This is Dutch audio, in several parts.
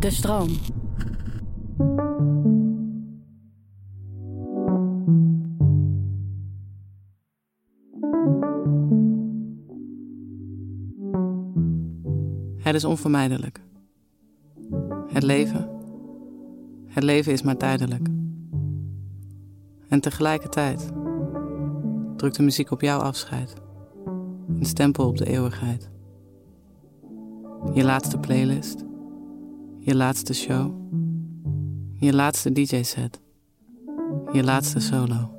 De stroom. Het is onvermijdelijk. Het leven. Het leven is maar tijdelijk. En tegelijkertijd drukt de muziek op jouw afscheid. Een stempel op de eeuwigheid. Je laatste playlist. Je laatste show. Je laatste DJ-set. Je laatste solo.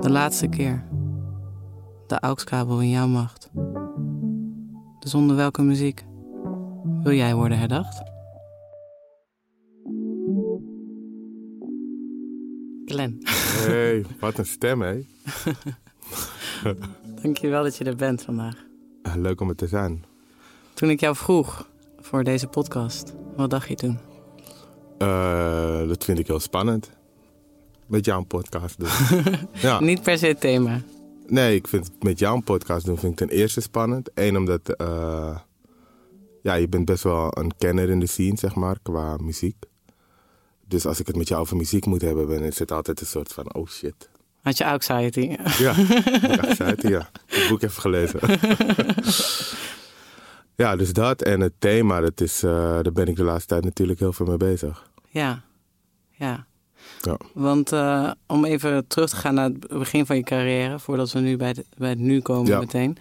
De laatste keer. De AUX-kabel in jouw macht. Dus onder welke muziek wil jij worden herdacht? Glenn, Hey, wat een stem, hé. dankjewel dat je er bent vandaag. Leuk om er te zijn. Toen ik jou vroeg voor deze podcast, wat dacht je toen? Eh, dat vind ik heel spannend. Met jou een podcast doen. ja. Niet per se het thema. Nee, ik vind het met jou een podcast doen vind ik ten eerste spannend. Eén, omdat eh, ja, je bent best wel een kenner in de scene, zeg maar, qua muziek. Dus als ik het met jou over muziek moet hebben, dan is het altijd een soort van, oh shit. Had je anxiety? Ja, het, ja. Ik heb het boek even gelezen. ja, dus dat en het thema, dat is, eh, daar ben ik de laatste tijd natuurlijk heel veel mee bezig. Ja, ja. Ja. Want eh, om even terug te gaan naar het begin van je carrière, voordat we nu bij het, bij het nu komen Ja. meteen.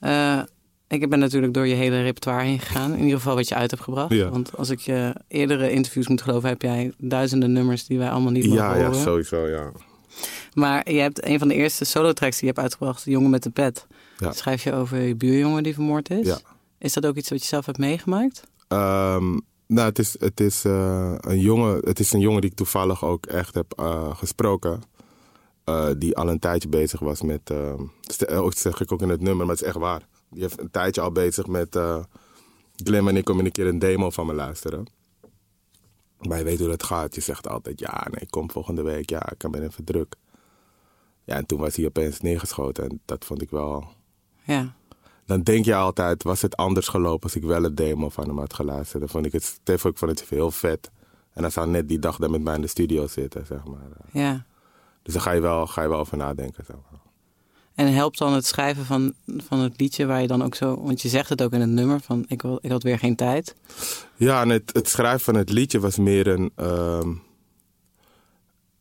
Eh, ik ben natuurlijk door je hele repertoire heen gegaan. In ieder geval wat je uit hebt gebracht. Ja. Want als ik je eerdere interviews moet geloven, heb jij duizenden nummers die wij allemaal niet mogen Ja, ja, horen. sowieso, ja. Maar je hebt een van de eerste solo-tracks die je hebt uitgebracht, De Jongen met de Pet. Ja. Schrijf je over je buurjongen die vermoord is. Ja. Is dat ook iets wat je zelf hebt meegemaakt? Ehm, nou, het is, het, is, eh, een jongen, het is een jongen die ik toevallig ook echt heb eh, gesproken. Eh, die al een tijdje bezig was met. dat zeg ik ook in het nummer, maar het is echt waar. Die heeft een tijdje al bezig met. Glenn en ik kom een keer een demo van me luisteren. Maar je weet hoe dat gaat. Je zegt altijd: ja, nee, kom volgende week. Ja, ik ben even druk. Ja, en toen was hij opeens neergeschoten. En dat vond ik wel Ja. Dan denk je altijd, was het anders gelopen als ik wel een demo van hem had geluisterd. Dan vond ik het, Stef, ik vond het heel vet. En hij zou net die dag dan met mij in de studio zitten, zeg maar. ja. Dus daar ga je wel, ga je wel over nadenken, zeg maar. En helpt dan het schrijven van, van het liedje waar je dan ook zo... Want je zegt het ook in het nummer van ik, wil, ik had weer geen tijd. Ja, en het, het schrijven van het liedje was meer een... ehm,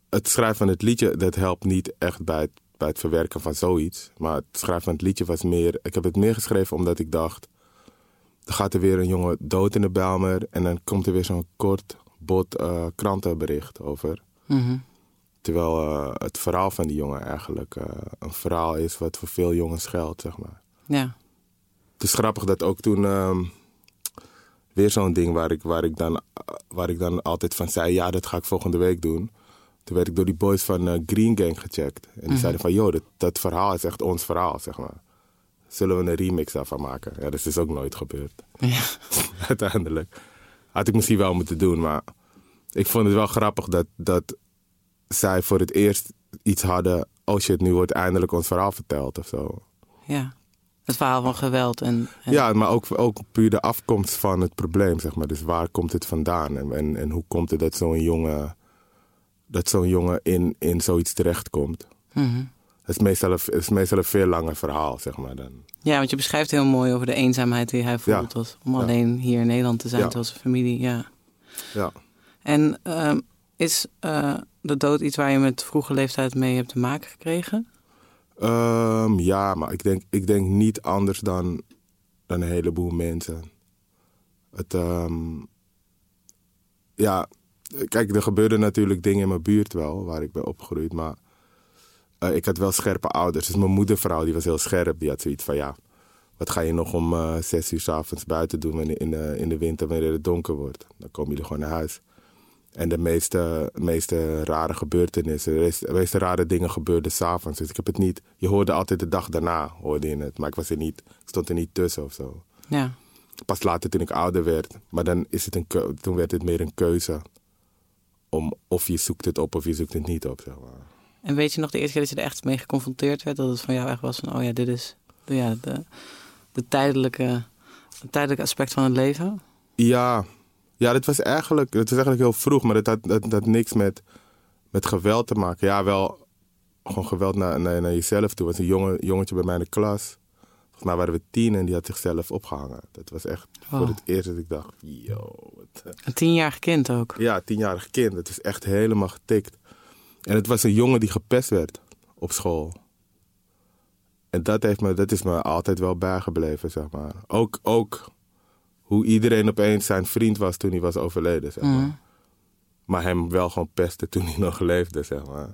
het schrijven van het liedje, dat helpt niet echt bij het, bij het verwerken van zoiets. Maar het schrijven van het liedje was meer... Ik heb het meer geschreven omdat ik dacht... Er gaat er weer een jongen dood in de Bijlmer... en dan komt er weer zo'n kort, bot eh, krantenbericht over... Mhm. Terwijl eh, het verhaal van die jongen eigenlijk eh, een verhaal is wat voor veel jongens geldt, zeg maar. Ja. Het is grappig dat ook toen ehm, weer zo'n ding waar ik, waar, ik dan, waar ik dan altijd van zei, ja, dat ga ik volgende week doen. Toen werd ik door die boys van eh, Green Gang gecheckt. En die zeiden van, joh, dat, dat verhaal is echt ons verhaal, zeg maar. Zullen we een remix daarvan maken? Ja, dat is ook nooit gebeurd. ja. uiteindelijk. Had ik misschien wel moeten doen, maar ik vond het wel grappig dat, dat zij voor het eerst iets hadden. Oh shit, nu wordt eindelijk ons verhaal verteld of zo. ja. Het verhaal van geweld en... en Ja, maar ook, ook puur de afkomst van het probleem, zeg maar. Dus waar komt het vandaan? En, en, en hoe komt het dat zo'n jongen, dat zo'n jongen in, in zoiets terechtkomt? Mhm. Het is, meestal een, het is meestal een veel langer verhaal, zeg maar. Dan. Ja, want je beschrijft heel mooi over de eenzaamheid die hij voelt. Ja. Als, om Ja. alleen hier in Nederland te zijn, Ja. terwijl zijn familie... Ja. Ja. En ehm, is eh, de dood iets waar je met vroege leeftijd mee hebt te maken gekregen? Ehm, ja, maar ik denk, ik denk niet anders dan, dan een heleboel mensen. Het, ehm, ja, kijk, er gebeurden natuurlijk dingen in mijn buurt wel, waar ik ben opgegroeid. Maar eh, ik had wel scherpe ouders. Dus mijn moedervrouw, die was heel scherp. Die had zoiets van, ja, wat ga je nog om eh, zes uur s avonds buiten doen wanneer- in de, in de winter wanneer het donker wordt? Dan komen jullie gewoon naar huis. En de meeste, meeste rare gebeurtenissen, de meeste, rare dingen gebeurden s'avonds. Dus ik heb het niet, je hoorde altijd de dag daarna, hoorde je het. Maar ik was er niet, ik stond er niet tussen of zo. Ja. Pas later toen ik ouder werd, maar dan is het een toen werd het meer een keuze. Om of je zoekt het op of je zoekt het niet op, zeg maar. En weet je nog de eerste keer dat je er echt mee geconfronteerd werd? Dat het van jou echt was van, oh ja, dit is de, ja, de, de tijdelijke, het tijdelijke aspect van het leven? Ja, Ja, dat was eigenlijk, dat was eigenlijk heel vroeg, maar dat had, dat, dat niks met, met geweld te maken. Ja, wel gewoon geweld naar, naar, naar jezelf toe. Er was een jongen, jongetje bij mij in de klas. Volgens mij waren we tien en die had zichzelf opgehangen. Dat was echt voor Wow. het eerst dat ik dacht, yo. Wat. Een tienjarig kind ook. ja, tienjarig kind. Het is echt helemaal getikt. En het was een jongen die gepest werd op school. En dat, heeft me, dat is me altijd wel bijgebleven, zeg maar. Ook, ook hoe iedereen opeens zijn vriend was toen hij was overleden, zeg maar. Mhm. Maar hem wel gewoon pesten toen hij nog leefde, zeg maar.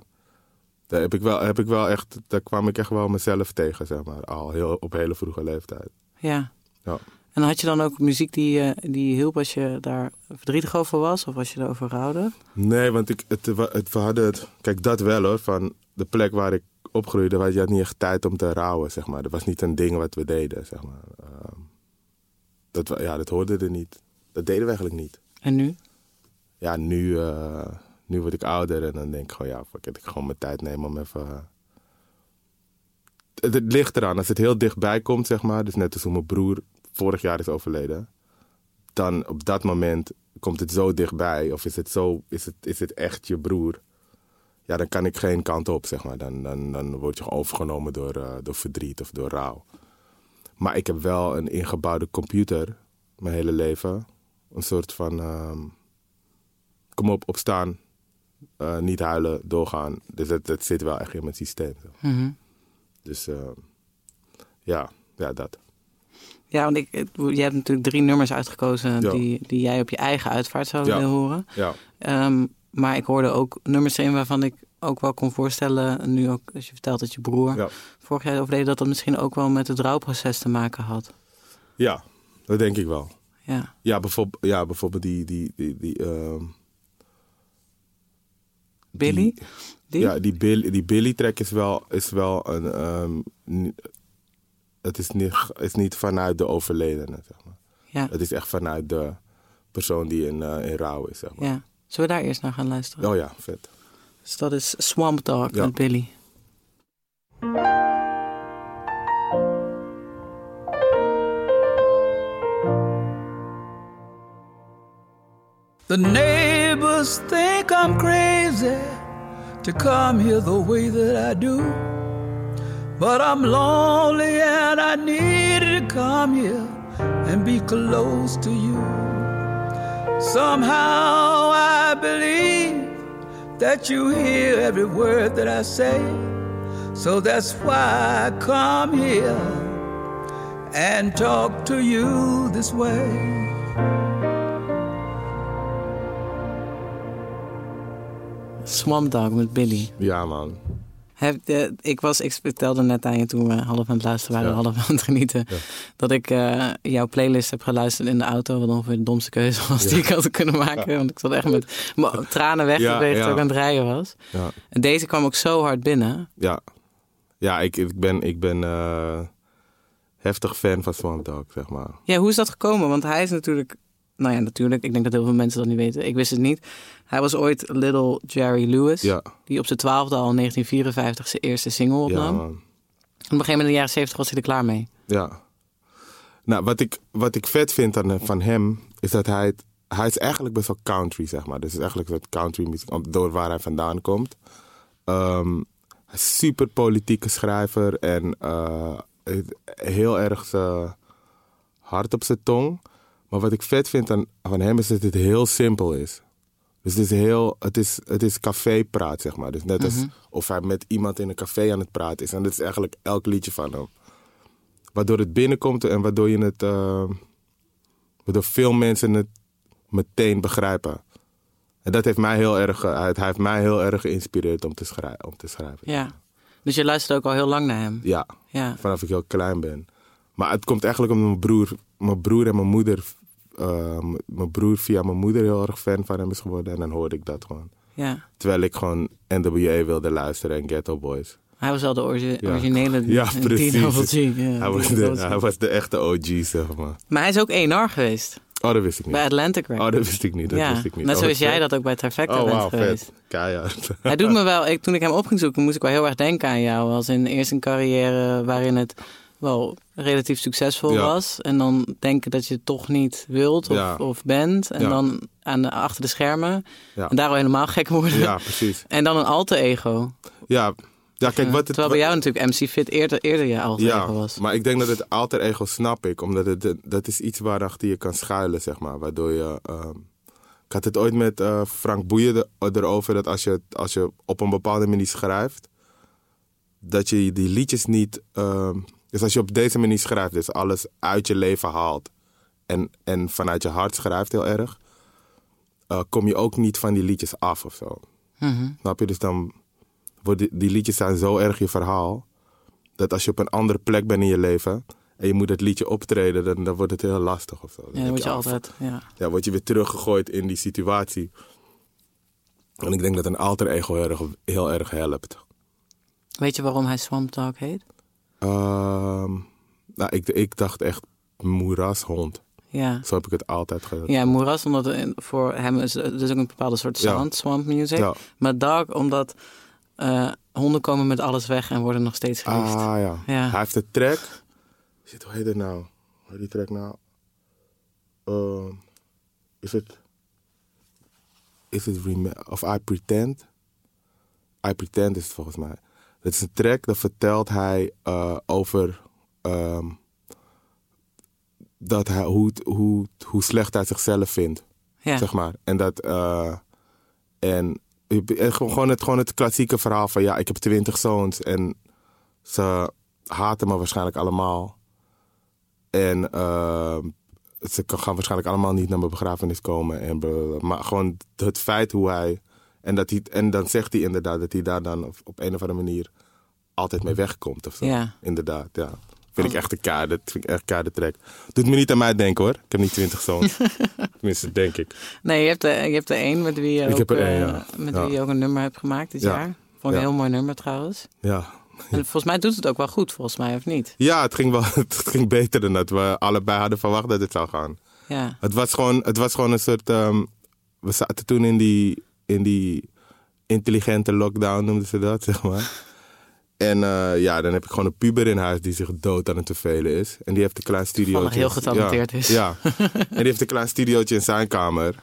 Daar, heb ik wel, heb ik wel echt, daar kwam ik echt wel mezelf tegen, zeg maar. Al heel, op hele vroege leeftijd. Ja. Ja. En had je dan ook muziek die, eh, die hielp als je daar verdrietig over was? Of als je erover rouwde? Nee, want ik, het, het, we hadden het... Kijk, dat wel hoor. Van de plek waar ik opgroeide, was je had niet echt tijd om te rouwen, zeg maar. Dat was niet een ding wat we deden, zeg maar. Ehm, dat, ja, dat hoorde er niet. Dat deden we eigenlijk niet. En nu? Ja, nu, eh, nu word ik ouder en dan denk ik gewoon, ja, fuck it, ik gewoon mijn tijd nemen om even... eh, Het, het ligt eraan, als het heel dichtbij komt, zeg maar. Dus net als hoe mijn broer vorig jaar is overleden. Dan op dat moment komt het zo dichtbij. Of is het, zo, is het, is het echt je broer? Ja, dan kan ik geen kant op, zeg maar. Dan, dan, dan word je overgenomen door, eh, door verdriet of door rouw. Maar ik heb wel een ingebouwde computer mijn hele leven. Een soort van... ehm, kom op, opstaan. Eh, niet huilen, doorgaan. Dus dat, dat zit wel echt in mijn systeem. Mhm. Dus eh, ja, ja, dat. Ja, want ik, je hebt natuurlijk drie nummers uitgekozen Ja. die, die jij op je eigen uitvaart zou Ja. willen horen. Ja, Ehm, maar ik hoorde ook nummers in waarvan ik ook wel kon voorstellen, nu ook als je vertelt dat je broer ja. vorig jaar overleden, dat dat misschien ook wel met het rouwproces te maken had. ja dat denk ik wel. Ja, Ja, bijvoorbeeld, ja, bijvoorbeeld die... die, die, die ehm, Billy? die- Die? Ja, die Billy, die Billy track is wel, is wel een... ehm, het is niet, is niet vanuit de overledene, zeg maar. ja, Het is echt vanuit de persoon die in, eh, in rouw is, zeg maar. ja. Zullen we daar eerst naar gaan luisteren? Oh ja, vet. Dus dat is Swamp Dog Ja. met Billy. The neighbors think I'm crazy to come here the way that I do. But I'm lonely and I need to come here and be close to you. Somehow I believe that you hear every word that I say. So that's why I come here and talk to you this way. Swamp Dog met Billy. Ja, man. Heb, eh, ik, was, ik vertelde net aan je toen we half aan het luisteren waren, Ja. half aan het genieten. Ja. Dat ik eh, jouw playlist heb geluisterd in de auto. Wat ongeveer de domste keuze was die ik had kunnen maken. Want ik zat echt met tranen ja. toen ik aan het rijden was. Ja. En deze kwam ook zo hard binnen. Ja, ja ik, ik ben, ik ben eh, heftig fan van Swamp Dog, zeg maar. Ja, hoe is dat gekomen? Want hij is natuurlijk... Nou ja, natuurlijk. Ik denk dat heel veel mensen dat niet weten. Ik wist het niet. Hij was ooit Little Jerry Lewis. Ja, Die op zijn twaalfde al in 1954 zijn eerste single ja, opnam. man. Op een gegeven moment in de jaren 70 was hij er klaar mee. Ja. Nou, wat ik, wat ik vet vind aan, van hem, is dat hij... het- Hij is eigenlijk best wel country, zeg maar. Dus is eigenlijk wat country muziek, door waar hij vandaan komt. Ehm, super politieke schrijver en eh, heel erg eh, hard op zijn tong. Maar wat ik vet vind aan, van hem is dat het heel simpel is. Dus het is heel, het is, het is cafépraat, zeg maar. Dus net als of hij met iemand in een café aan het praten is. En dat is eigenlijk elk liedje van hem. Waardoor het binnenkomt en waardoor je het, eh, waardoor veel mensen het meteen begrijpen. En dat heeft mij heel erg, eh, hij heeft mij heel erg geïnspireerd om te, schrij- om te schrijven. Ja. Dus je luistert ook al heel lang naar hem. Ja, Ja. vanaf ik heel klein ben. Maar het komt eigenlijk omdat mijn broer, mijn broer en mijn moeder, eh, m- mijn broer via mijn moeder heel erg fan van hem is geworden. En dan hoorde ik dat gewoon. ja. Terwijl ik gewoon NWA wilde luisteren en Ghetto Boys. Hij was wel de orgi- Ja. originele Ja, precies. D-double G, ja, hij, was de, hij was de echte OG, zeg maar. Maar hij is ook ENR geweest. Oh, dat wist ik niet. Bij Atlantic Oh, Records. dat wist ik niet. Dat ja. wist ik niet. Net Oh, zoals jij dat ook bij Trifecta Oh, bent wauw, geweest. vet. Keihard. Hij doet me wel, ik, toen ik hem op ging zoeken, moest ik wel heel erg denken aan jou. Als in eerst een carrière waarin het wel relatief succesvol Ja. was. En dan denken dat je het toch niet wilt of, Ja. of bent. En Ja. dan aan de, achter de schermen. En daar al helemaal gek worden. Ja, precies. En dan een alter ego. Ja, ja kijk, wat het... terwijl bij jou natuurlijk MC Fit eerder, eerder je alter Ja, ego was. maar ik denk dat het alter ego snap ik. Omdat het, dat is iets waarachter je kan schuilen, zeg maar. Waardoor je... ehm, ik had het ooit met eh, Frank Boeien er- erover... dat als je, als je op een bepaalde manier schrijft... dat je die liedjes niet... ehm, dus als je op deze manier schrijft, dus alles uit je leven haalt... en, en vanuit je hart schrijft heel erg... eh, kom je ook niet van die liedjes af of zo. Mhm. Snap je? Dus dan worden die, die liedjes zijn zo erg je verhaal. Dat als je op een andere plek bent in je leven. en je moet het liedje optreden. dan, dan wordt het heel lastig of zo. Ja, dan word je al- altijd... Ja. Ja, word je weer teruggegooid in die situatie. En ik denk dat een alter ego heel erg, heel erg helpt. Weet je waarom hij Swamp Dog heet? Ehm, nou, ik, ik dacht echt moerashond. Ja. Zo heb ik het altijd gedaan. Ja, moeras, omdat voor hem is er is ook een bepaalde soort Ja. swamp music. Ja. Maar dog, omdat eh, honden komen met alles weg en worden nog steeds geliefd. Ah ja. Ja. Hij heeft de track. Shit, hoe heet het nou? Hoe heet die track nou? Ehm, is het. Is het Of I Pretend? I Pretend is het volgens mij. Dat is een track, dat vertelt hij eh, over. ehm, dat hij, hoe, het- hoe, hoe slecht hij zichzelf vindt ja. zeg maar. En dat. eh, en en gewoon het, gewoon het klassieke verhaal van ja, ik heb twintig zoons en ze haten me waarschijnlijk allemaal. En eh, ze gaan waarschijnlijk allemaal niet naar mijn begrafenis komen. En maar gewoon het feit hoe hij. En, dat hij. en dan zegt hij inderdaad dat hij daar dan op, op een of andere manier altijd mee wegkomt of zo. Ja. Inderdaad, ja. Vind ik echt een keiharde, vind ik echt keiharde track. Doet me niet aan mij denken hoor. Ik heb niet twintig zoons. Tenminste, denk ik. Nee, je hebt, er, je hebt er één met wie je, Ik ook, heb er eh, één, ja. met Ja. wie je ook een nummer hebt gemaakt dit Ja. jaar. Vond een heel mooi nummer trouwens. Ja, En volgens mij doet het ook wel goed, volgens mij, of niet? Ja, het ging, wel, het ging beter dan dat we allebei hadden verwacht dat het zou gaan. Ja. Het was gewoon, het was gewoon een soort. ehm, we zaten toen in die, in die intelligente lockdown, noemden ze dat, zeg maar. En eh, ja, dan heb ik gewoon een puber in huis die zich dood aan het vervelen is. En die heeft een klein studiootje. heel getalenteerd ja, is. Ja. en die heeft een klein studiootje in zijn kamer.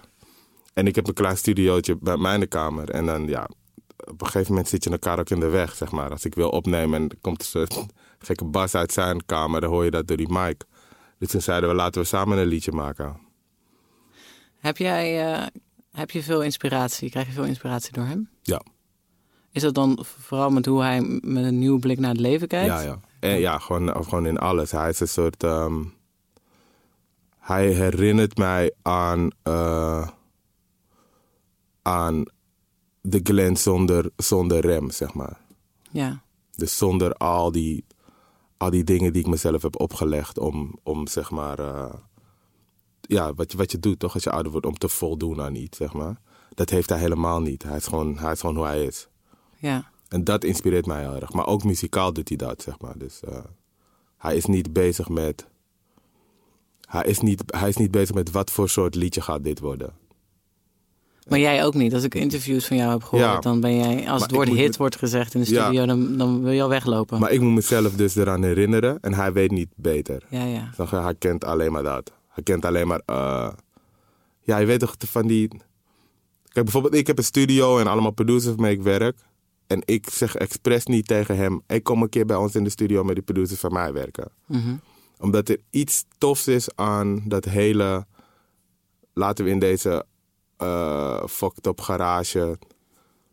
En ik heb een klein studiootje bij mijn kamer. En dan, ja, op een gegeven moment zit je elkaar ook in de weg, zeg maar. Als ik wil opnemen en er komt een soort gekke bas uit zijn kamer, dan hoor je dat door die mic. Dus toen zeiden we, laten we samen een liedje maken. Heb jij eh, heb je veel inspiratie? Krijg je veel inspiratie door hem? Ja. Is dat dan vooral met hoe hij met een nieuwe blik naar het leven kijkt? Ja, ja. En ja, gewoon, of gewoon in alles. Hij is een soort. ehm, hij herinnert mij aan. eh, aan de Glenn zonder, zonder rem, zeg maar. Ja. Dus zonder al die, al die dingen die ik mezelf heb opgelegd om, om zeg maar. eh, ja, wat je, wat je doet toch als je ouder wordt, om te voldoen aan iets, zeg maar. Dat heeft hij helemaal niet. Hij is gewoon, hij is gewoon hoe hij is. ja. En dat inspireert mij heel erg. Maar ook muzikaal doet hij dat, zeg maar. Dus eh, hij is niet bezig met... Hij is, niet, hij is niet bezig met wat voor soort liedje gaat dit worden. Maar jij ook niet. Als ik interviews van jou heb gehoord, Ja. dan ben jij, als het woord hit me- wordt gezegd in de Ja. studio, dan, dan wil je al weglopen. Maar ik moet mezelf dus eraan herinneren. En hij weet niet beter. Ja, ja. Hij kent alleen maar dat. Hij kent alleen maar... eh, ja, je weet toch van die... Kijk, bijvoorbeeld ik heb een studio en allemaal producers waarmee ik werk. En ik zeg expres niet tegen hem... Ik kom een keer bij ons in de studio met die producers van mij werken. Mhm. Omdat er iets tofs is aan dat hele... Laten we in deze eh fucked up garage...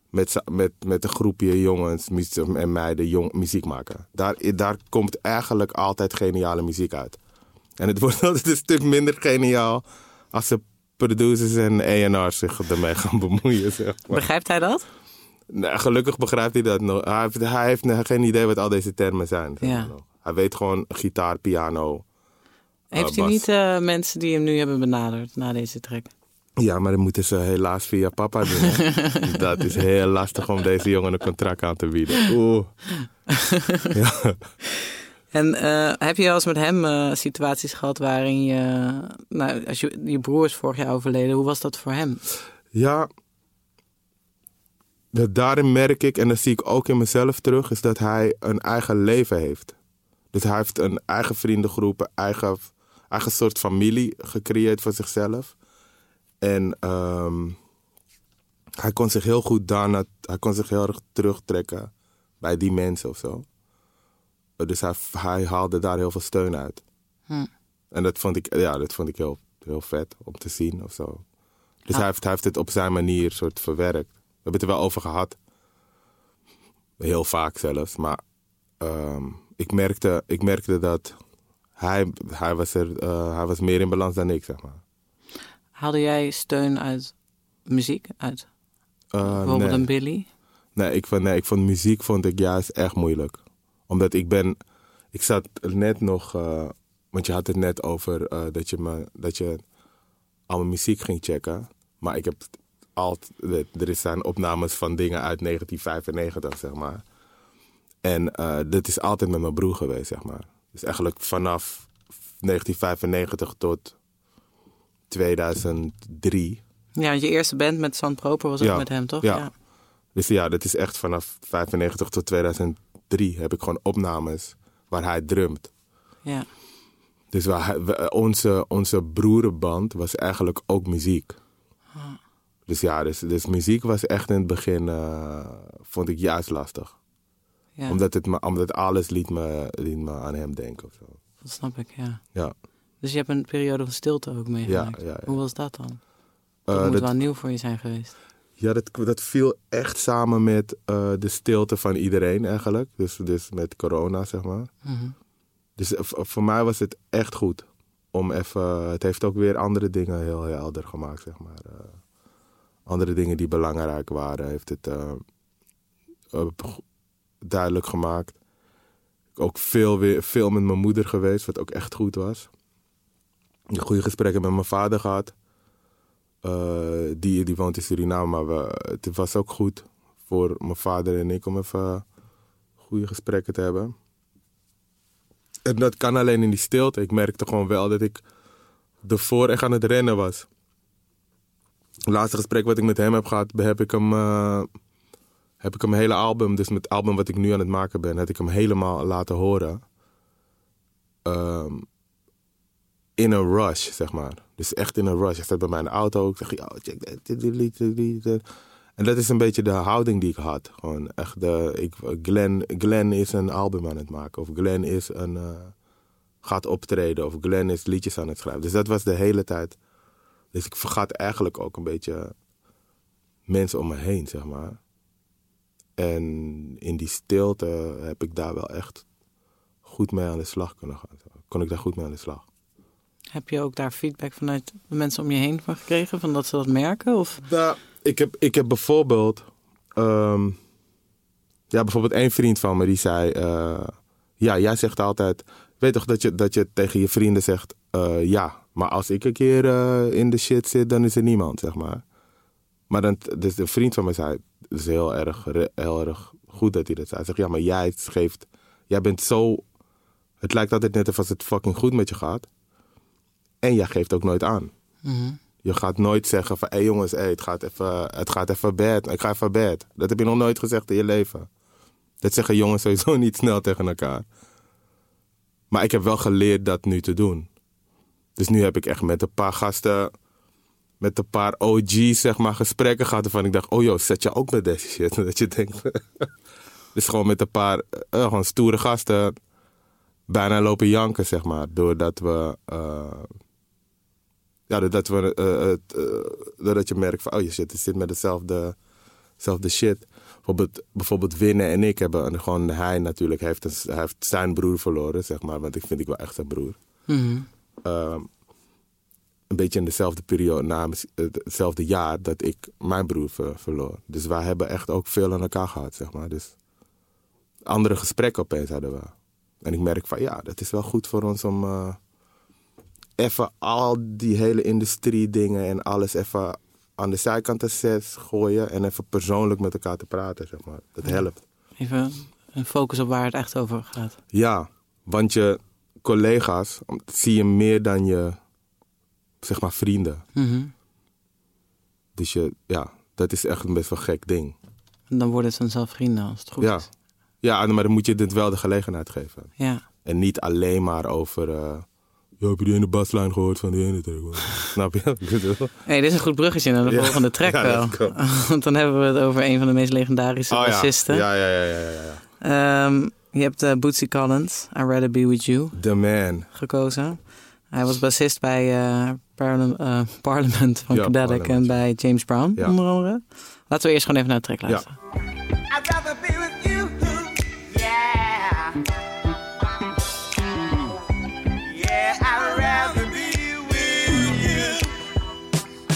Met, met, met een groepje jongens en meiden jong, muziek maken. Daar, daar komt eigenlijk altijd geniale muziek uit. En het wordt altijd een stuk minder geniaal... als de producers en A&R's zich ermee gaan bemoeien. Zeg maar. Begrijpt hij dat? Nee, gelukkig begrijpt hij dat nog. Hij heeft, hij heeft nog geen idee wat al deze termen zijn. zeg maar. Hij weet gewoon gitaar, piano. Heeft hij Bas. niet eh, mensen die hem nu hebben benaderd na deze track? Ja, maar dat moeten ze helaas via papa doen. dat is heel lastig om deze jongen een contract aan te bieden. Oeh. ja. En eh, heb je wel eens met hem eh, situaties gehad waarin je... Nou, als je, je broer is vorig jaar overleden. Hoe was dat voor hem? ja, dat daarin merk ik, en dat zie ik ook in mezelf terug, is dat hij een eigen leven heeft. Dus hij heeft een eigen vriendengroep, een eigen, eigen soort familie gecreëerd voor zichzelf. En ehm, hij kon zich heel goed daarna, hij kon zich heel erg terugtrekken bij die mensen of zo. Dus hij, hij haalde daar heel veel steun uit. Hm. En dat vond ik, ja, dat vond ik heel, heel vet om te zien of zo. Dus Ah. hij, heeft, hij heeft het op zijn manier soort verwerkt. We hebben het er wel over gehad. Heel vaak zelfs. Maar ehm, ik, merkte, ik merkte dat hij, hij, was er, eh, hij was meer in balans dan ik, zeg maar. Haalde jij steun uit muziek? Uit Eh, bijvoorbeeld nee. een Billy? Nee, ik vond, nee, ik vond muziek vond ik juist echt moeilijk. Omdat ik ben... Ik zat net nog... eh, want je had het net over eh, dat, je me, dat je allemaal muziek ging checken. Maar ik heb altijd... Er zijn opnames van dingen uit 1995, zeg maar. En eh dit is altijd met mijn broer geweest, zeg maar. Dus eigenlijk vanaf 1995 tot 2003... Ja, je eerste band met San Proper was ook Ja, met hem, toch? ja. Dus ja, dat is echt vanaf 95 tot 2003 heb ik gewoon opnames waar hij drumt. ja. Dus we- onze, onze broerenband was eigenlijk ook muziek. Dus ja, dus, dus muziek was echt in het begin, eh, vond ik juist lastig. ja. Omdat, het me, omdat alles liet me, liet me aan hem denken of zo. Dat snap ik, ja. Ja, Dus je hebt een periode van stilte ook meegemaakt. Ja, ja, ja. Hoe was dat dan? Eh, Dat moet dat, wel nieuw voor je zijn geweest. Ja dat, dat viel echt samen met eh, de stilte van iedereen eigenlijk. Dus, dus met corona, zeg maar. Mhm. Dus v- voor mij was het echt goed. Om even, het heeft ook weer andere dingen heel helder gemaakt, zeg maar. Eh, andere dingen die belangrijk waren, heeft het eh, eh, duidelijk gemaakt. Ook veel, weer, veel met mijn moeder geweest, wat ook echt goed was. Goede gesprekken met mijn vader gehad. Eh, die, die woont in Suriname, maar het was ook goed voor mijn vader en ik om even goede gesprekken te hebben. En dat kan alleen in die stilte. Ik merkte gewoon wel dat ik ervoor echt aan het rennen was. Het laatste gesprek wat ik met hem heb gehad, heb ik hem, eh, heb ik hem hele album, dus met het album wat ik nu aan het maken ben, heb ik hem helemaal laten horen. Ehm, in een rush, zeg maar. Dus echt in een rush. Hij staat bij mij in de auto. Ik zeg, ja, check dit, dit, dit dit." En dat is een beetje de houding die ik had. Gewoon echt de, ik, Glenn, Glenn is een album aan het maken. Of Glenn is een, eh, gaat optreden. Of Glenn is liedjes aan het schrijven. Dus dat was de hele tijd. Dus ik vergat eigenlijk ook een beetje mensen om me heen, zeg maar. En in die stilte heb ik daar wel echt goed mee aan de slag kunnen gaan. Kon ik daar goed mee aan de slag. Heb je ook daar feedback vanuit de mensen om je heen van gekregen? Van dat ze dat merken? Of? Nou, ik heb, ik heb bijvoorbeeld... ehm, ja, bijvoorbeeld één vriend van me die zei... eh, ja, jij zegt altijd... Weet toch dat je, dat je tegen je vrienden zegt... eh, ja, maar als ik een keer eh, in de shit zit, dan is er niemand, zeg maar. Maar dan, dus een vriend van me zei... Het is heel erg, heel erg goed dat hij dat zei. Hij zegt, ja, maar jij geeft... Jij bent zo... Het lijkt altijd net alsof het fucking goed met je gaat. En jij geeft ook nooit aan. Mhm. Je gaat nooit zeggen van, hé hey jongens, hey, het, gaat even, het gaat even bad. Ik ga even bad. Dat heb je nog nooit gezegd in je leven. Dat zeggen jongens sowieso niet snel tegen elkaar. Maar ik heb wel geleerd dat nu te doen. Dus nu heb ik echt met een paar gasten, met een paar OG's zeg maar, gesprekken gehad. Waarvan ik dacht, oh joh, zet je ook met deze shit? Dat je denkt, dus gewoon met een paar eh, gewoon stoere gasten bijna lopen janken, zeg maar. Doordat we... eh, ja, doordat, we, eh, het, eh, doordat je merkt van, oh je shit, het zit met dezelfde, dezelfde shit. Bijvoorbeeld, bijvoorbeeld Winnen en ik hebben, en gewoon hij natuurlijk, heeft, een, hij heeft zijn broer verloren, zeg maar. Want ik vind ik wel echt zijn broer. Mhm. Ehm, een beetje in dezelfde periode, na hetzelfde jaar dat ik mijn broer ver- verloor. Dus wij hebben echt ook veel aan elkaar gehad, zeg maar. Dus andere gesprekken opeens hadden we. En ik merk van, ja, dat is wel goed voor ons om eh, even al die hele industrie dingen en alles even aan de zijkant te gooien en even persoonlijk met elkaar te praten, zeg maar. Dat helpt. Even een focus op waar het echt over gaat. Ja, want je collega's zie je meer dan je, zeg maar, vrienden. Mhm. Dus je, ja, dat is echt een best wel gek ding. En dan worden het vanzelf vrienden als het goed Ja. is. Ja, maar dan moet je dit wel de gelegenheid geven. Ja. En niet alleen maar over... eh ja, heb je die ene baslijn gehoord van die ene track? man?" Snap je? Hey, dit is een goed bruggetje naar de Ja. volgende track Ja, wel. Want dan hebben we het over een van de meest legendarische Oh ja. bassisten. Ja, ja, ja, ja, ja, ja. Ehm, je hebt eh, Bootsy Collins, I'd Rather Be With You, The man. gekozen. Hij was bassist bij eh, Parla- eh, Parliament van Ja, Cadelic en Parliament. bij James Brown, Ja. onder andere. Laten we eerst gewoon even naar de track luisteren.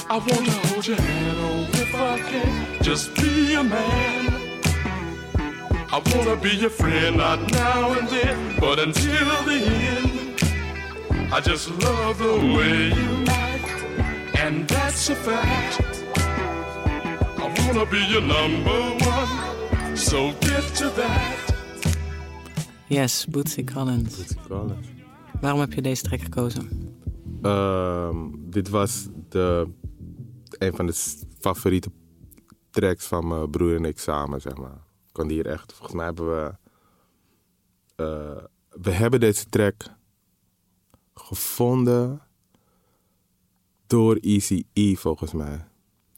I wanna hold your hand, oh, if I can, just be a man. I wanna be your friend, not now and then, but until the end. I just love the way you act, and that's a fact. I wanna be your number one, so get to that. Yes, Bootsy Collins. Waarom heb je deze track gekozen? Ehm, dit was de, een van de favoriete tracks van mijn broer en ik samen, zeg maar. Ik kon die hier echt... Volgens mij hebben we... eh, we hebben deze track gevonden door Easy E, volgens mij.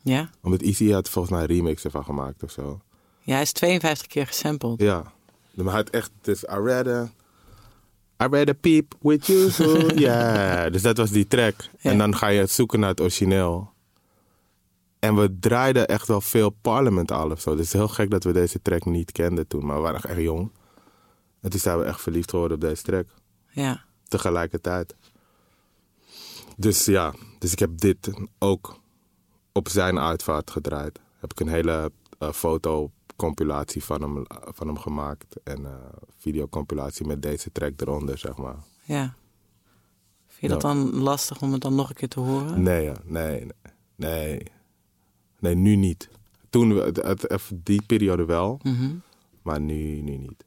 Ja? Omdat Easy E had volgens mij een remix ervan gemaakt of zo. Ja, hij is 52 keer gesampled. Ja. Maar hij had echt... Dus I rather... I rather peep with you. so- Ja, dus dat was die track. Ja. En dan ga je zoeken naar het origineel. En we draaiden echt wel veel Parliament al of zo. Dus het is heel gek dat we deze track niet kenden toen. Maar we waren echt jong. En toen zijn we echt verliefd geworden op deze track. Ja. Tegelijkertijd. Dus ja, dus ik heb dit ook op zijn uitvaart gedraaid. Heb ik een hele eh, fotocompilatie van hem, van hem gemaakt. En eh videocompilatie met deze track eronder, zeg maar. ja. Vind je dat dan lastig om het dan nog een keer te horen? Nee, ja, nee, nee, nee. Nee, nu niet. Toen, we- het, het- even die periode wel, Mhm. maar nu, nu niet.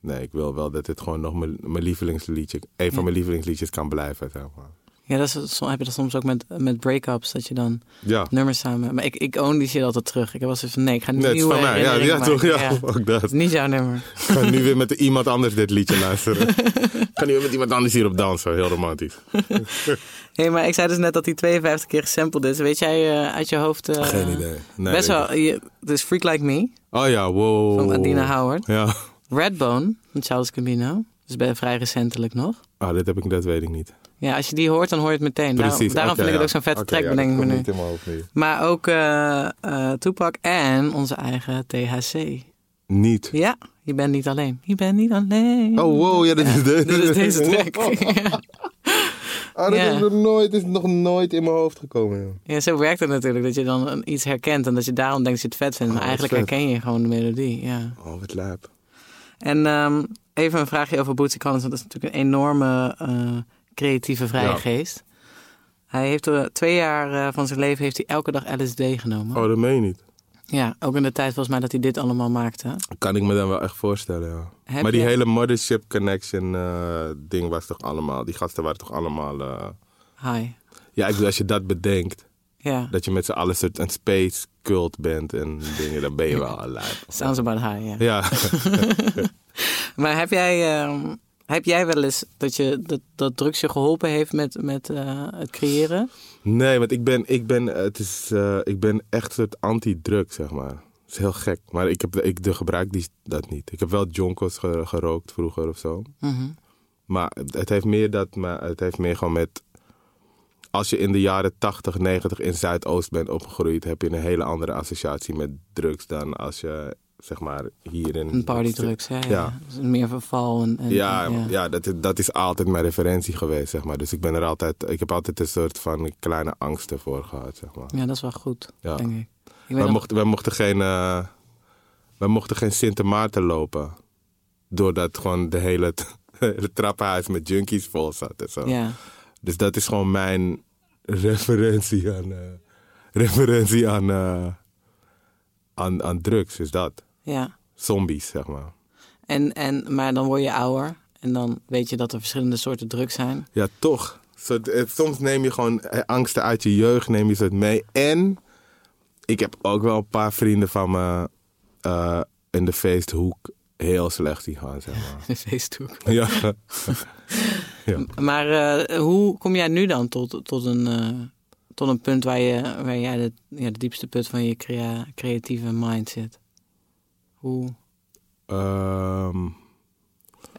Nee, ik wil wel dat het gewoon nog mijn, mijn lievelingsliedje, een van mijn lievelingsliedjes kan blijven, zeg maar. Ja, dat is, heb je dat soms ook met, met break-ups, dat je dan Ja. nummers samen... Maar ik, ik own die shit altijd terug. Ik was van, nee, ik ga niet Nee, nieuwe. Ja, ja, toch? Ja, ook Het dat. is niet jouw nummer. Ik ga nu weer met iemand anders dit liedje luisteren. Ik ga nu weer met iemand anders hierop dansen. Heel romantisch. Hé, maar ik zei dus net dat hij 52 keer gesampled is. Weet jij eh, uit je hoofd... eh, Geen idee. Nee, best wel. Je, dus Freak Like Me Oh ja, wow. van Adina Howard. Ja. Redbone van Charles Gambino. Dus bij vrij recentelijk nog. Ah, dit heb ik, dat weet ik niet. Ja, als je die hoort, dan hoor je het meteen. Daarom, Precies. daarom oké, vind ik het ook zo'n vette Oké, track, ja, bedenk ik me nu. Maar ook eh eh, Tupac en onze eigen THC. Niet. Ja, je bent niet alleen. Je bent niet alleen. Oh, wow, ja, dit is de- Dit is deze track. Ah, dat is, nog nooit, is nog nooit in mijn hoofd gekomen. joh. ja, zo werkt het natuurlijk. Dat je dan iets herkent en dat je daarom denkt dat je het vet vindt. Maar Oh, eigenlijk vet. herken je gewoon de melodie. Ja. Oh, wat lijp. En ehm, even een vraagje over Bootsy Collins. Want dat is natuurlijk een enorme eh, creatieve vrije Ja. geest. Hij heeft er twee jaar eh, van zijn leven heeft hij elke dag LSD genomen. Oh, dat meen je niet. Ja, ook in de tijd volgens mij dat hij dit allemaal maakte. Kan ik me dan wel echt voorstellen, ja. Heb maar die je- hele Mothership Connection eh, ding was toch allemaal... Die gasten waren toch allemaal... eh, Hi. Ja, ik bedoel, als je dat bedenkt... Ja, Dat je met z'n allen soort een space cult bent en dingen, dan ben je wel lijp. sounds about high, ja. Ja. Maar heb jij, ehm, heb jij wel eens dat, je, dat, dat drugs je geholpen heeft met, met eh, het creëren? Nee, want ik ben, ik ben, het is, eh, ik ben echt een soort anti-drug, zeg maar. Het is heel gek, maar ik, heb, ik de gebruik die, dat niet. Ik heb wel jonkos ge- gerookt vroeger of zo. Mhm. Maar het heeft meer dat, maar het heeft meer gewoon met... Als je in de jaren 80, 90 in Zuidoost bent opgegroeid... heb je een hele andere associatie met drugs dan als je, zeg maar, hier in... Een partydrugs, ja. ja. Ja. Dus meer verval. En, en, Ja, en- ja. dat, is- dat is altijd mijn referentie geweest, zeg maar. Dus ik ben er altijd, ik heb altijd een soort van kleine angsten voor gehad, zeg maar. Ja, dat is wel goed, Ja. denk ik. ik Wij nog- mochten, wij, mochten geen, eh wij mochten geen Sint Maarten lopen. Doordat gewoon de hele, t- hele trappenhuis met junkies vol zat en zo. ja. Dus dat is gewoon mijn referentie aan, eh, referentie aan, eh, aan, aan drugs, is dat. Ja. Zombies, zeg maar. En, en, maar dan word je ouder en dan weet je dat er verschillende soorten drugs zijn. Ja, toch. Eh, soms neem je gewoon eh, angsten uit je jeugd, neem je ze mee. En ik heb ook wel een paar vrienden van me eh, in de feesthoek heel slecht zien gaan, zeg maar. De feesthoek. ja. Maar hoe kom jij nu dan tot, tot, een, tot een punt waar, je, waar jij de, ja, de diepste put van je crea- creatieve mind zit? Hoe Ehm,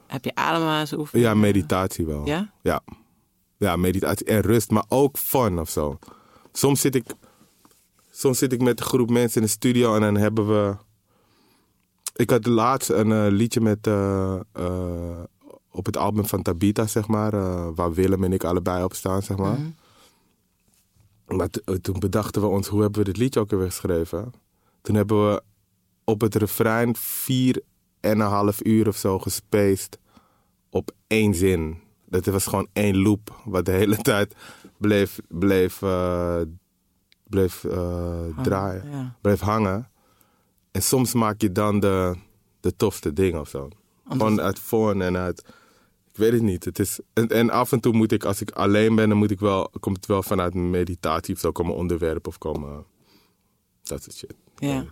heb je ademhalingsoefeningen? ja, meditatie wel. Ja? Ja. Ja, meditatie en rust, maar ook fun of zo. Soms zit ik, soms zit ik met een groep mensen in de studio en dan hebben we. Ik had laatst een eh, liedje met. eh, eh, op het album van Tabita, zeg maar. eh, waar Willem en ik allebei op staan, zeg maar. Maar t- eh, toen bedachten we ons, hoe hebben we dit liedje ook weer geschreven? Toen hebben we op het refrein vier en een half uur of zo gespaced op één zin. Dat was gewoon één loop, wat de hele tijd bleef, bleef, eh, bleef eh, draaien, ja. bleef hangen. En soms maak je dan de, de tofste dingen of zo. Gewoon uit vorm en uit. Ik weet het niet. Het is, en, en af en toe moet ik, als ik alleen ben, dan moet ik wel, komt het wel vanuit meditatie of zo, komen onderwerp of komen. Dat soort shit. Ja.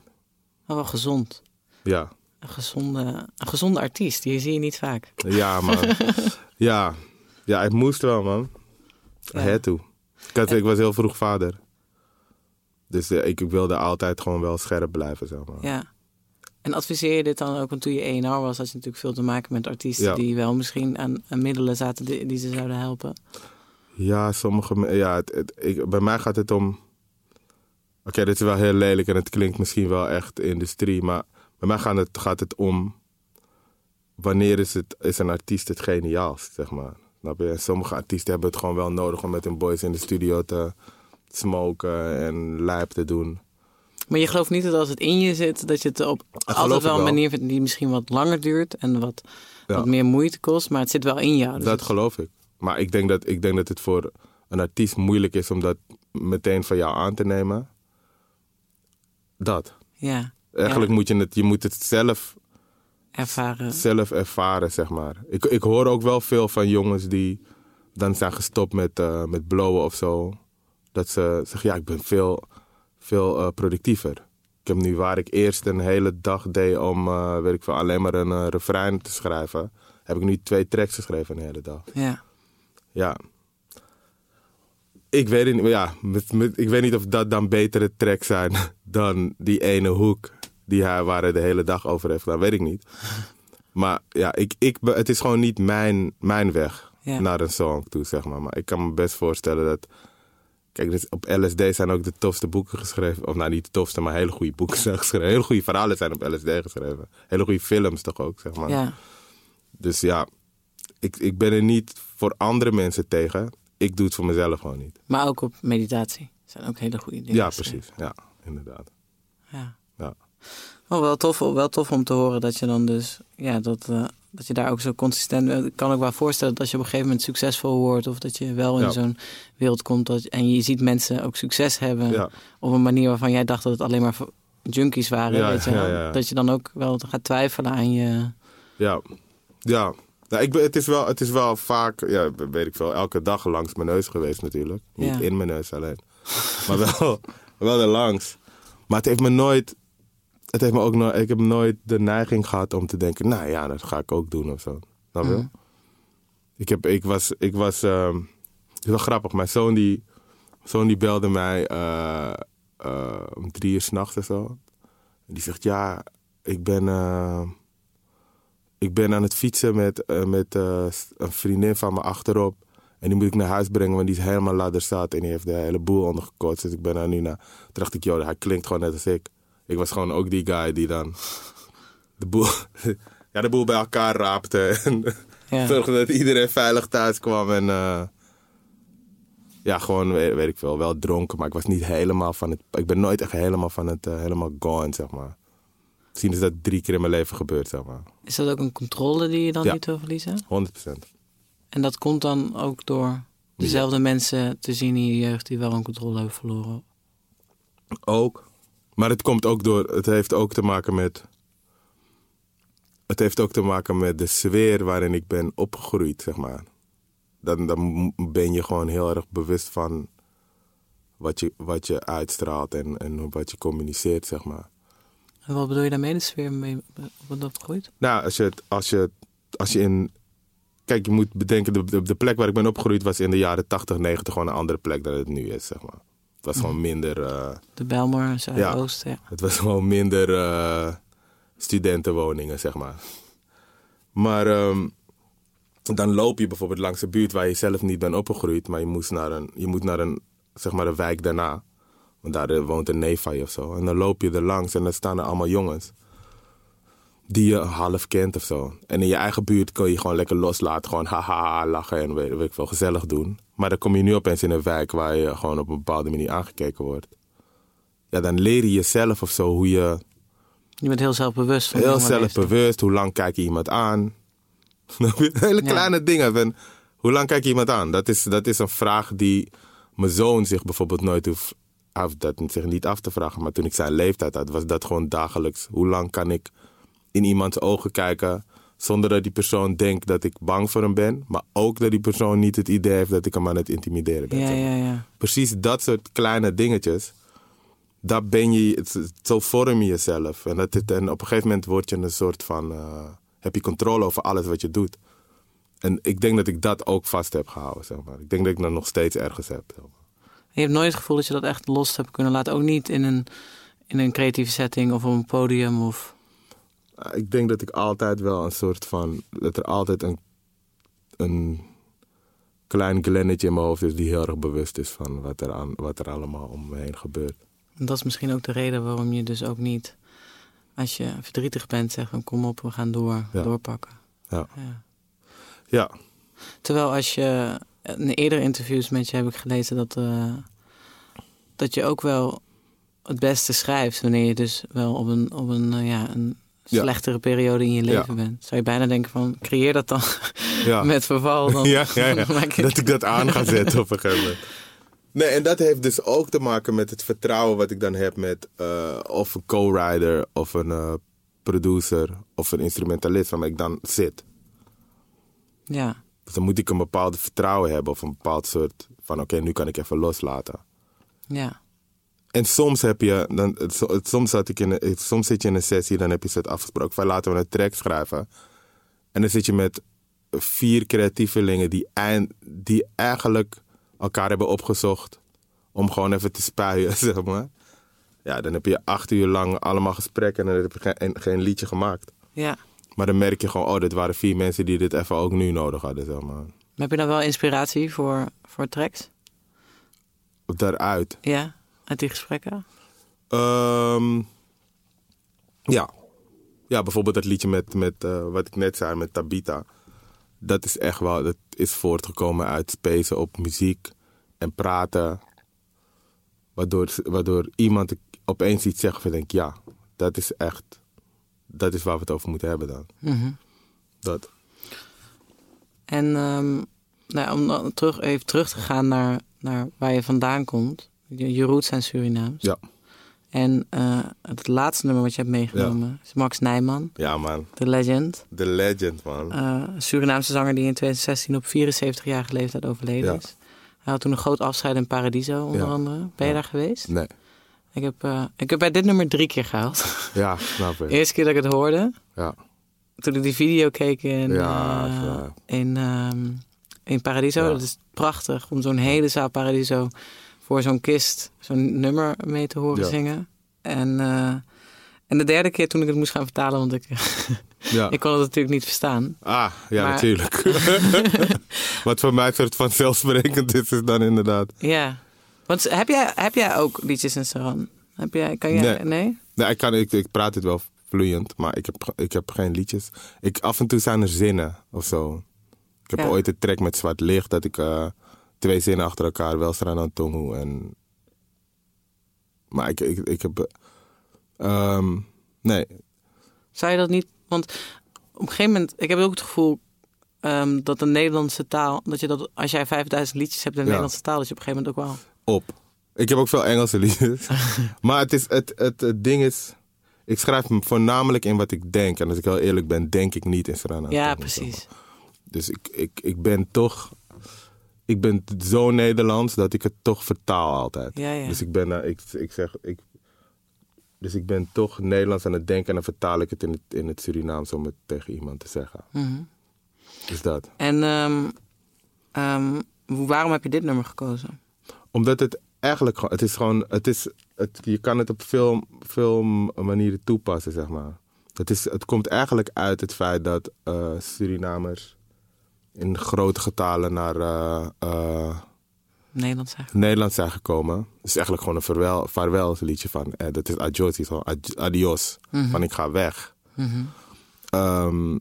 Maar wel gezond. Ja. Een gezonde, een gezonde artiest, die zie je niet vaak. Ja, man. ja. Ja, het moest wel, man. Ja. Toe. Ik, had, ik was heel vroeg vader. Dus eh, ik, ik wilde altijd gewoon wel scherp blijven, zeg maar. Ja. En adviseer je dit dan ook, want toen je ENR was, had je natuurlijk veel te maken met artiesten Ja. die wel misschien aan, aan middelen zaten die, die ze zouden helpen. Ja, sommige... Ja, het, het- ik, bij mij gaat het om... Oké, dit is wel heel lelijk en het klinkt misschien wel echt industrie, maar bij mij gaat het, gaat het om... Wanneer is, het, is een artiest het geniaalst, zeg maar. En sommige artiesten hebben het gewoon wel nodig om met hun boys in de studio te smoken en lijp te doen. Maar je gelooft niet dat als het in je zit, dat je het op altijd wel een manier vindt die misschien wat langer duurt en wat, Ja. wat meer moeite kost, maar het zit wel in jou. Dus Dat het- geloof ik. Maar ik denk, dat, ik denk dat het voor een artiest moeilijk is om dat meteen van jou aan te nemen. Dat. ja, Eigenlijk Ja. moet je het, je moet het zelf, ervaren. zelf ervaren, zeg maar. Ik, ik hoor ook wel veel van jongens die dan zijn gestopt met, eh, met blowen of zo. Dat ze zeggen, ja, ik ben veel, veel eh, productiever. Ik heb nu waar ik eerst een hele dag deed om, eh, weet ik veel, alleen maar een refrein te schrijven. Heb ik nu twee tracks geschreven een hele dag. Ja. Ja. Ik weet, niet, ja, met, met- ik weet niet of dat dan betere tracks zijn dan die ene hoek die hij, waar hij de hele dag over heeft gedaan. Weet ik niet. Maar ja, ik, ik, het is gewoon niet mijn, mijn weg Ja. naar een song toe, zeg maar. Maar ik kan me best voorstellen dat... Kijk, dus op LSD zijn ook de tofste boeken geschreven. Of nou, niet de tofste, maar hele goede boeken zijn geschreven. Hele goede verhalen zijn op LSD geschreven. Hele goede films toch ook, zeg maar. ja. Dus ja, ik, ik ben er niet voor andere mensen tegen. Ik doe het voor mezelf gewoon niet. Maar ook op meditatie. zijn ook hele goede dingen. Ja, precies. Ja, inderdaad. Ja. Ja. Oh, wel, tof, wel tof om te horen dat je dan dus, ja, dat, eh, dat je daar ook zo consistent bent. Ik kan ook wel voorstellen dat als je op een gegeven moment succesvol wordt, of dat je wel in Ja. zo'n wereld komt dat, en je ziet mensen ook succes hebben Ja. op een manier waarvan jij dacht dat het alleen maar voor junkies waren. Ja, weet je. Dat je dan ook wel gaat twijfelen aan je. Ja. Ja. Nou, ik ben, het, is wel, het is wel vaak, ja, weet ik veel, elke dag langs mijn neus geweest natuurlijk. Niet Ja. in mijn neus alleen. Maar wel, wel er langs. Maar het heeft me nooit, het heeft me ook nooit, ik heb nooit de neiging gehad om te denken, nou ja, dat ga ik ook doen of zo. Snap je? Ik, heb, ik was, ik was, ehm, het is wel grappig, mijn zoon die, zoon die belde mij eh, eh, om drie uur s'nachts of zo. En die zegt, ja, ik ben, eh, ik ben aan het fietsen met, eh, met eh, een vriendin van me achterop. En die moet ik naar huis brengen, want die is helemaal ladderstaat. En die heeft de hele boel ondergekotst. Dus ik ben daar nu naar. Toen dacht ik, joh, hij klinkt gewoon net als ik. Ik was gewoon ook die guy die dan de boel, ja, de boel bij elkaar raapte. En Ja. zorgde dat iedereen veilig thuis kwam. En eh, ja, gewoon, weet, weet ik veel, wel dronken. Maar ik was niet helemaal van het... Ik ben nooit echt helemaal van het, helemaal gone, zeg maar. Misschien is dat drie keer in mijn leven gebeurd, zeg maar. Is dat ook een controle die je dan Ja. niet wil verliezen? 100%. En dat komt dan ook door dezelfde mensen te zien in je jeugd die wel een controle hebben verloren. Ook. Maar het komt ook door. Het heeft ook te maken met. Het heeft ook te maken met de sfeer waarin ik ben opgegroeid, zeg maar. Dan, dan ben je gewoon heel erg bewust van wat je, wat je uitstraalt en, en wat je communiceert, zeg maar. En wat bedoel je daarmee, de sfeer mee wat opgroeit? Nou, als je, als je, als je in... Kijk, je moet bedenken, de, de, de plek waar ik ben opgegroeid was in de jaren 80, 90 gewoon een andere plek dan het nu is, zeg maar. Het was gewoon minder... eh, De Belmar, Zuidoost, ja. Het was gewoon minder eh, studentenwoningen, zeg maar. Maar ehm, dan loop je bijvoorbeeld langs een buurt waar je zelf niet bent opgegroeid, maar je, moest naar een, je moet naar een, zeg maar een wijk daarna. Want daar eh, woont een neef van je of zo. En dan loop je er langs en dan staan er allemaal jongens. Die je half kent of zo. En in je eigen buurt kun je gewoon lekker loslaten. Gewoon haha, lachen en weet, weet ik veel, gezellig doen. Maar dan kom je nu opeens in een wijk waar je gewoon op een bepaalde manier aangekeken wordt ja, dan leer je jezelf of zo hoe je Je bent heel zelfbewust van heel zelfbewust, hoe lang kijk je iemand aan. Hele Ja. kleine dingen. Van, hoe lang kijk je iemand aan? Dat is, dat is een vraag die mijn zoon zich bijvoorbeeld nooit hoeft af, dat, zich niet af te vragen. Maar toen ik zijn leeftijd had, was dat gewoon dagelijks. Hoe lang kan ik in iemands ogen kijken zonder dat die persoon denkt dat ik bang voor hem ben. Maar ook dat die persoon niet het idee heeft dat ik hem aan het intimideren ben. Ja, ja, ja. precies dat soort kleine dingetjes. Dat ben je, het- zo vorm je jezelf. En, dat het, en op een gegeven moment word je een soort van. eh, heb je controle over alles wat je doet. En ik denk dat ik dat ook vast heb gehouden, zeg maar. Ik denk dat ik dat nog steeds ergens heb. zeg maar. Je hebt nooit het gevoel dat je dat echt los hebt kunnen laten. Ook niet in een, in een creatieve setting of op een podium. Of... Eh, Ik denk dat ik altijd wel een soort van. dat er altijd een. een klein glennetje in mijn hoofd is die heel erg bewust is van wat er, aan, wat er allemaal om me heen gebeurt. En dat is misschien ook de reden waarom je dus ook niet... Als je verdrietig bent, zegt van kom op, we gaan door, Ja. doorpakken. Ja. Ja. Ja, Terwijl als je... In eerdere interviews met je heb ik gelezen dat, eh, dat je ook wel het beste schrijft... wanneer je dus wel op een, op een, eh, ja, een Ja. slechtere periode in je leven Ja. bent. Zou je bijna denken van, creëer dat dan ja. met verval. Dan, ja, ja, ja. dan maak je- dat ik dat aan ga zetten op een gegeven moment. Nee, en dat heeft dus ook te maken met het vertrouwen wat ik dan heb met eh, of een co-writer of een producer of een instrumentalist waarmee ik dan zit. Ja, Dus dan moet ik een bepaald vertrouwen hebben of een bepaald soort van oké, nu kan ik even loslaten. ja. En soms heb je, dan, het- so- het- soms, zat ik in een, het- soms zit je in een sessie, dan heb je soort afgesproken van laten we een track schrijven. En dan zit je met vier creatievelingen die, eind, die eigenlijk elkaar hebben opgezocht om gewoon even te spuien, zeg maar. Ja, dan heb je acht uur lang allemaal gesprekken en dan heb je geen, geen liedje gemaakt. ja. Maar dan merk je gewoon, oh, dit waren vier mensen die dit even ook nu nodig hadden, zeg maar. Maar heb je dan wel inspiratie voor, voor tracks? Daaruit. Ja, uit die gesprekken? Ehm, ja. Ja, bijvoorbeeld dat liedje met, met eh, wat ik net zei, met Tabita. Dat is echt wel, dat is voortgekomen uit spacen op muziek en praten. Waardoor, waardoor iemand opeens iets zegt van denk ja, dat is echt, dat is waar we het over moeten hebben dan. Mhm. Dat. En ehm, nou, om dan terug, even terug te gaan naar, naar waar je vandaan komt. Je, je roots zijn Surinaams. Ja. En eh, het laatste nummer wat je hebt meegenomen is Max Nijman, Ja man, de legend. de legend man. Een Surinaamse zanger die in 2016 op 74-jarige leeftijd overleden Ja. is. Hij had toen een groot afscheid in Paradiso, onder Ja. andere. Ben je daar geweest? Nee. Ik heb, eh, ik heb bij dit nummer drie keer gehaald. Ja, snap De ik. eerste keer dat ik het hoorde, Ja. toen ik die video keek in, Ja, eh, ja. in, ehm, in Paradiso. Ja. Dat is prachtig om zo'n hele zaal Paradiso voor zo'n kist zo'n nummer mee te horen Ja. zingen. En, eh, en de derde keer toen ik het moest gaan vertalen, want ik, ja. ik kon het natuurlijk niet verstaan. Ah, ja, Maar- natuurlijk. Wat voor mij soort van zelfsprekend is, is dan inderdaad. Ja. Want heb jij, heb jij ook liedjes in Saran? Heb jij, kan jij, Nee. nee? Nee, ik, kan, ik, ik praat het wel vloeiend, maar ik heb, ik heb geen liedjes. Ik, af en toe zijn er zinnen of zo. Ik heb Ja. ooit een track met Zwart Licht dat ik eh, twee zinnen achter elkaar wel straan aan Tongu en. Maar ik, ik, ik heb. eh, ehm, nee, Zou je dat niet... Want op een gegeven moment... Ik heb ook het gevoel ehm, dat de Nederlandse taal... Dat je dat, als jij 5000 liedjes hebt in de Ja. Nederlandse taal... Dat je op een gegeven moment ook wel... op. Ik heb ook veel Engelse liedjes. maar het, is, het, het, het ding is. Ik schrijf me voornamelijk in wat ik denk. En als ik heel eerlijk ben, denk ik niet in Strana. Ja, precies. Dus ik, ik, ik ben toch. Ik ben zo Nederlands dat ik het toch vertaal altijd. Ja, ja. Dus ik ben. eh, ik, ik zeg. Ik, dus ik ben toch Nederlands aan het denken en dan vertaal ik het in het, in het Surinaams om het tegen iemand te zeggen. Mhm. Dus dat. En ehm, ehm, waarom heb je dit nummer gekozen? Omdat het eigenlijk gewoon, het is gewoon, het is, het, je kan het op veel, veel manieren toepassen, zeg maar. Het, is, het komt eigenlijk uit het feit dat eh, Surinamers in grote getalen naar eh, Nederland zeggen. Nederland zijn gekomen. Het is eigenlijk gewoon een vaarwel, vaarwelsliedje van, eh, dat is adios, adios, van ik ga weg. Ehm,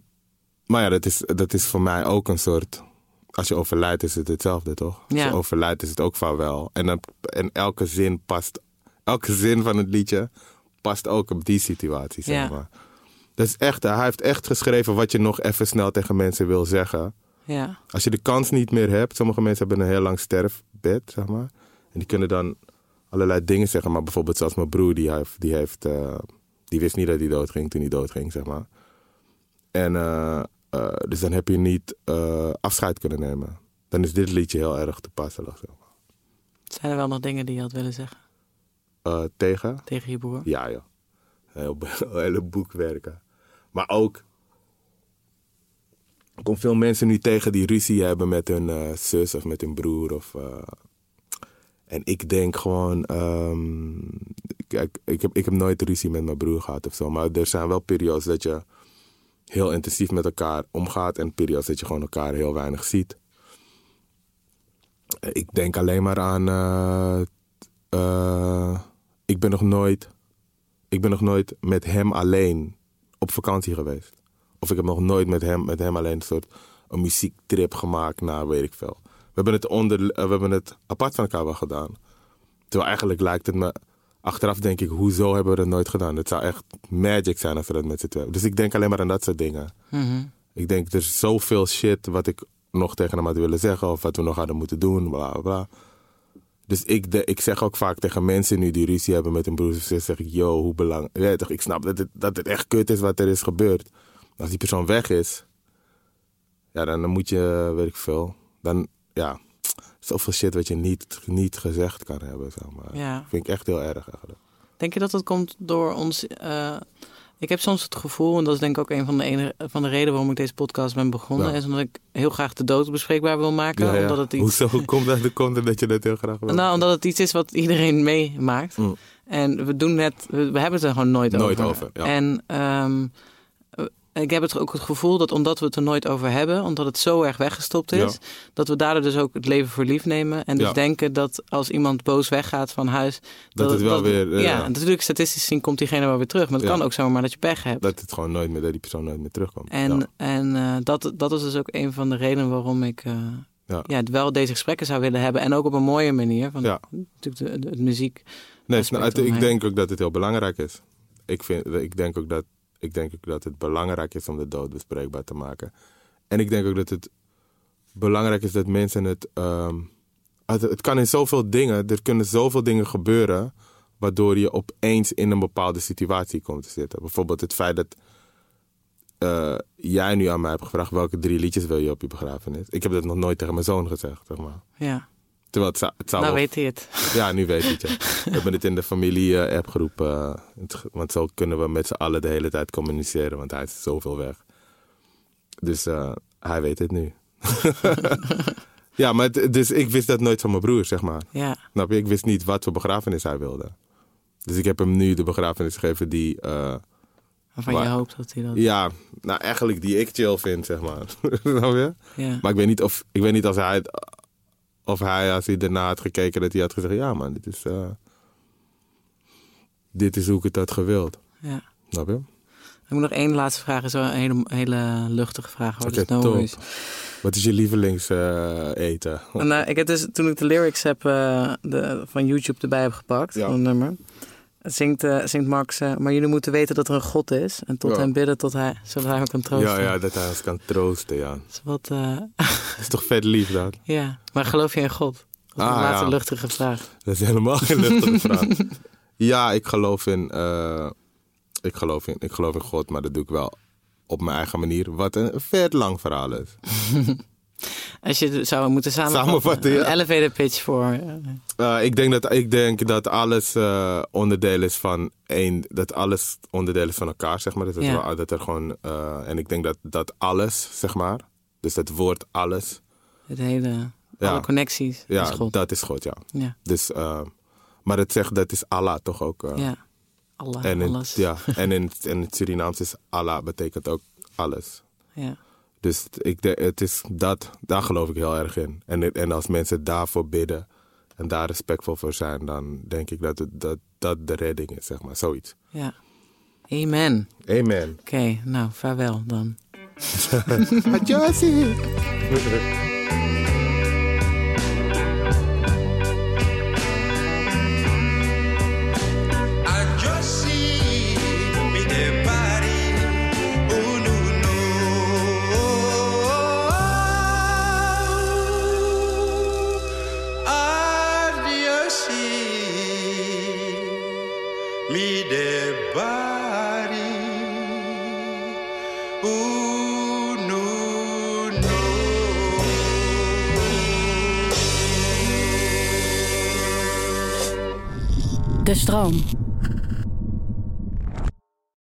maar ja, dat is, dat is voor mij ook een soort. Als je overlijdt, is het hetzelfde, toch? Als Ja. je overlijdt, is het ook vaarwel. En, dan, en elke zin past. Elke zin van het liedje past ook op die situatie, zeg Ja. maar. Dat is echt, hij heeft echt geschreven wat je nog even snel tegen mensen wil zeggen. Ja. Als je de kans niet meer hebt, sommige mensen hebben een heel lang sterfbed, zeg maar. En die kunnen dan allerlei dingen zeggen. Maar bijvoorbeeld zoals mijn broer, die, heeft, die, heeft, eh, die wist niet dat hij doodging toen hij doodging, zeg maar. En eh, eh, dus dan heb je niet eh, afscheid kunnen nemen. Dan is dit liedje heel erg toepasselijk, zeg maar. Zijn er wel nog dingen die je had willen zeggen Eh, tegen? tegen je broer? Ja, joh. Heel, hele boekwerken. Maar ook... Er komen veel mensen nu tegen die ruzie hebben met hun zus of met hun broer. Of, en ik denk gewoon... ehm, kijk, ik heb, ik heb nooit ruzie met mijn broer gehad of zo. Maar er zijn wel periodes dat je heel intensief met elkaar omgaat. En periodes dat je gewoon elkaar heel weinig ziet. Ik denk alleen maar aan... eh, eh, ik ben nog nooit ik ben nog nooit met hem alleen op vakantie geweest. Of ik heb nog nooit met hem, met hem alleen een soort een muziektrip gemaakt naar weet ik veel. We hebben het, onder, eh, we hebben het apart van elkaar wel gedaan. Terwijl eigenlijk lijkt het me... Achteraf denk ik, hoezo hebben we dat nooit gedaan? Het zou echt magic zijn als we dat met z'n tweeën... Dus ik denk alleen maar aan dat soort dingen. Mhm. Ik denk, er is zoveel shit wat ik nog tegen hem had willen zeggen... of wat we nog hadden moeten doen, bla bla bla. Dus ik, de, ik zeg ook vaak tegen mensen nu die ruzie hebben met hun broers of zus... zeg ik, yo, hoe belangrijk... Ja, toch, ik snap dat het, dat het echt kut is wat er is gebeurd. Als die persoon weg is... Ja, dan, dan moet je, weet ik veel... Dan, ja, zoveel shit wat je niet, niet gezegd kan hebben, zeg maar. Ja. Vind ik echt heel erg eigenlijk. Denk je dat dat komt door ons... eh, ik heb soms het gevoel, en dat is denk ik ook een van de, ene, van de redenen waarom ik deze podcast ben begonnen... Ja. is omdat ik heel graag de dood bespreekbaar wil maken. Ja. Omdat het iets Hoezo hoe komt dat, hoe komt dat je dat heel graag wil? Nou, omdat het iets is wat iedereen meemaakt. Mm. En we doen net, we, we hebben het er gewoon nooit, Nooit over. En ehm, eh, ik heb het ook het gevoel dat omdat we het er nooit over hebben, omdat het zo erg weggestopt is, Ja. dat we daardoor dus ook het leven voor lief nemen. En dus Ja. denken dat als iemand boos weggaat van huis, Dat het wel weer, eh, ja, natuurlijk statistisch gezien komt diegene wel weer terug. Maar het kan ook zomaar dat je pech hebt. Dat het gewoon nooit meer, dat die persoon nooit meer terugkomt. En, en eh, dat, dat is dus ook een van de redenen waarom ik eh, Ja. wel deze gesprekken zou willen hebben. En ook op een mooie manier. Van, Ja. Natuurlijk de, de, de muziek. Nee, nou, het- ik denk ook dat het heel belangrijk is. Ik, vind, ik, denk ook dat, ik denk ook dat het belangrijk is om de dood bespreekbaar te maken. En ik denk ook dat het belangrijk is dat mensen het... ehm, het, het kan in zoveel dingen, er kunnen zoveel dingen gebeuren... waardoor je opeens in een bepaalde situatie komt te zitten. Bijvoorbeeld het feit dat eh, jij nu aan mij hebt gevraagd... welke drie liedjes wil je op je begrafenis? Ik heb dat nog nooit tegen mijn zoon gezegd, zeg maar. Ja. Terwijl het zou, het zou Nou wel- weet hij het. ja, nu weet ik het. ja. We hebben het in de familie-appgroep. eh, het- want zo kunnen we met z'n allen de hele tijd communiceren. Want hij is zoveel weg. Dus eh, hij weet het nu. ja, maar het- dus ik wist dat nooit van mijn broer, zeg maar. Ja. Snap je? Ik wist niet wat voor begrafenis hij wilde. Dus ik heb hem nu de begrafenis gegeven die... eh, Waarvan je Maar- hoopt dat hij dat... ja, nou eigenlijk die ik chill vind, zeg maar. Snap je? Ja. Maar ik weet niet of, ik weet niet als hij, of hij, als hij daarna had gekeken, dat hij had gezegd: Ja, man, dit is, eh, dit is hoe ik het had gewild. ja. Snap je? Ik moet nog één laatste vraag. is wel een hele, hele luchtige vraag. Hoor. Oké, dus no. Wat is je lievelings eh, eten? Eh, ik heb dus, toen ik de lyrics heb, eh, de, van YouTube erbij heb gepakt, Ja. van een nummer, zingt, eh, zingt Max, eh, maar jullie moeten weten dat er een God is. En tot Ja. hem bidden tot hij, zodat hij me kan troosten. Ja, ja, dat hij ons kan troosten, ja. Dat is wat, eh, Dat is toch vet lief, dat? ja. Maar geloof je in God? Dat is Ah, een laatste ja. luchtige vraag. Dat is helemaal geen luchtige vraag. Ja, ik geloof in, ik geloof in, ik geloof in God, maar dat doe ik wel op mijn eigen manier. Wat een vet lang verhaal is. Als je het zou moeten samenvatten. Samenvatten, ja. Een elevator pitch voor... eh, Eh, ik, denk dat, ik denk dat alles eh, onderdeel is van één. Dat alles onderdeel is van elkaar, zeg maar. Dat, het Ja. wel- dat er gewoon. en ik denk dat dat alles, zeg maar. Dus het woord alles. het hele... Ja. Alle connecties. Ja, is God. dat is God, ja. Ja. Dus, maar het zegt dat is Allah toch ook. ja. Allah, En in, alles. ja, en in, in het Surinaams is Allah betekent ook alles. Ja. Dus ik het is dat, daar geloof ik heel erg in. En, en als mensen daarvoor bidden en daar respectvol voor zijn, dan denk ik dat het, dat, dat de redding is, zeg maar. Zoiets. ja. Amen. Amen. Oké, nou, vaarwel dan. Adjussie. stroom.